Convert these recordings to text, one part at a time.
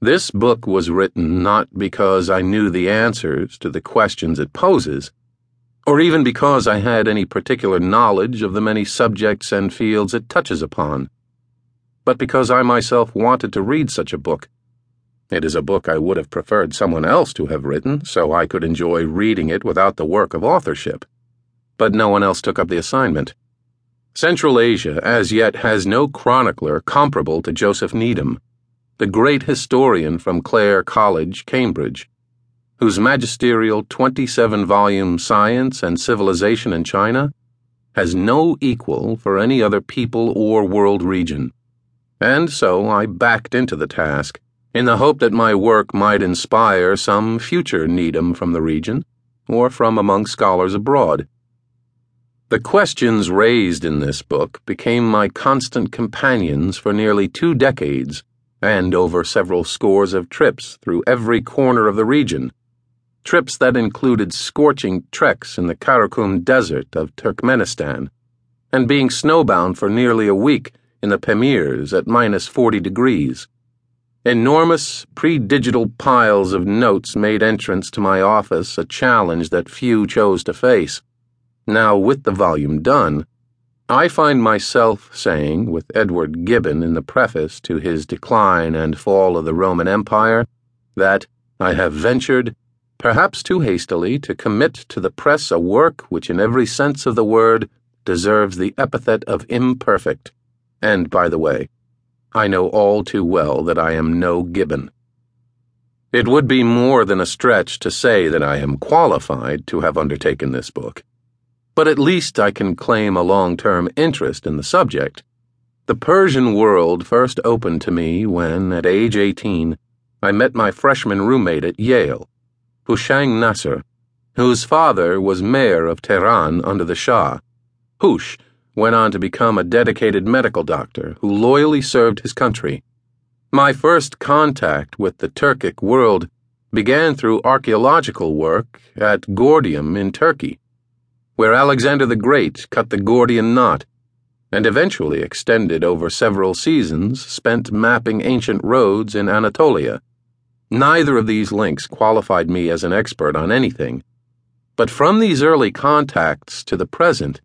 This book was written not because I knew the answers to the questions it poses, or even because I had any particular knowledge of the many subjects and fields it touches upon, but because I myself wanted to read such a book. It is a book I would have preferred someone else to have written, so I could enjoy reading it without the work of authorship. But no one else took up the assignment. Central Asia as yet has no chronicler comparable to Joseph Needham, the great historian from Clare College, Cambridge, whose magisterial 27 volume Science and Civilization in China has no equal for any other people or world region. And so I backed into the task in the hope that my work might inspire some future Needham from the region or from among scholars abroad. The questions raised in this book became my constant companions for nearly two decades and over several scores of trips through every corner of the region. Trips that included scorching treks in the Karakum Desert of Turkmenistan and being snowbound for nearly a week in the Pamirs at minus 40 degrees. Enormous, pre digital piles of notes made entrance to my office a challenge that few chose to face. Now, with the volume done, I find myself saying, with Edward Gibbon in the preface to his Decline and Fall of the Roman Empire, that I have ventured, perhaps too hastily, to commit to the press a work which, in every sense of the word, deserves the epithet of imperfect. And, by the way, I know all too well that I am no Gibbon. It would be more than a stretch to say that I am qualified to have undertaken this book but at least I can claim a long term interest in the subject. The Persian world first opened to me when, at age 18, I met my freshman roommate at Yale, Hushang Nasr, whose father was mayor of Tehran under the Shah. Hush went on to become a dedicated medical doctor who loyally served his country. My first contact with the Turkic world began through archaeological work at Gordium in Turkey where Alexander the Great cut the Gordian knot, and eventually extended over several seasons spent mapping ancient roads in Anatolia. Neither of these links qualified me as an expert on anything, but from these early contacts to the present,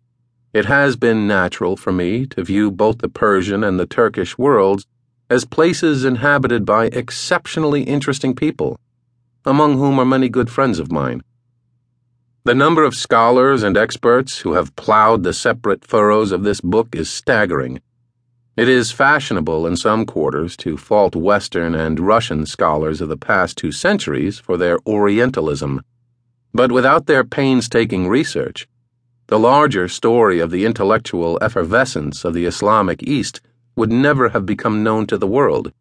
it has been natural for me to view both the Persian and the Turkish worlds as places inhabited by exceptionally interesting people, among whom are many good friends of mine. The number of scholars and experts who have plowed the separate furrows of this book is staggering. It is fashionable in some quarters to fault Western and Russian scholars of the past two centuries for their Orientalism. But without their painstaking research, the larger story of the intellectual effervescence of the Islamic East would never have become known to the world.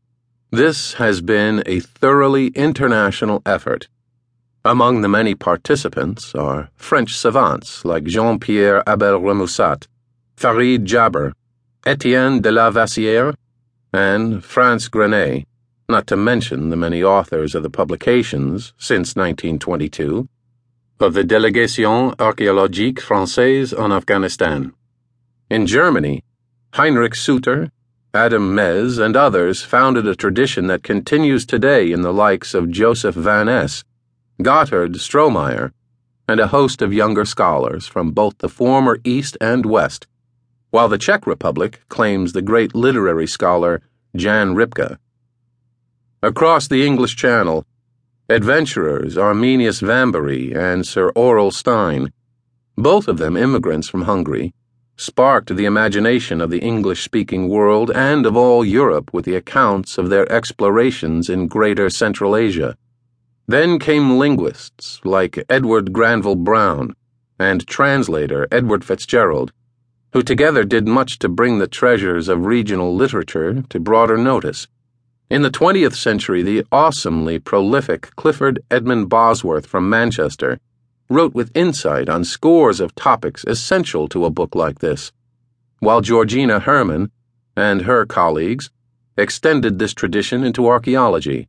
This has been a thoroughly international effort among the many participants are French savants like Jean Pierre Abel Remusat, Farid Jaber, Etienne de la Vaissière, and Frantz Grenet, not to mention the many authors of the publications, since 1922, of the Délégation Archéologique Française en Afghanistan. In Germany, Heinrich Suter, Adam Mez, and others founded a tradition that continues today in the likes of Joseph Van Ess Gotthard Strohmaier, and a host of younger scholars from both the former East and West, while the Czech Republic claims the great literary scholar Jan Rypka. Across the English Channel, adventurers Arminius Vambery and Sir Aurel Stein, both of them immigrants from Hungary, sparked the imagination of the English speaking world and of all Europe with the accounts of their explorations in Greater Central Asia. Then came linguists like Edward Granville Browne and translator Edward Fitzgerald, who together did much to bring the treasures of regional literature to broader notice. In the 20th century, the awesomely prolific Clifford Edmund Bosworth from Manchester wrote with insight on scores of topics essential to a book like this, while Georgina Herrmann and her colleagues extended this tradition into archaeology.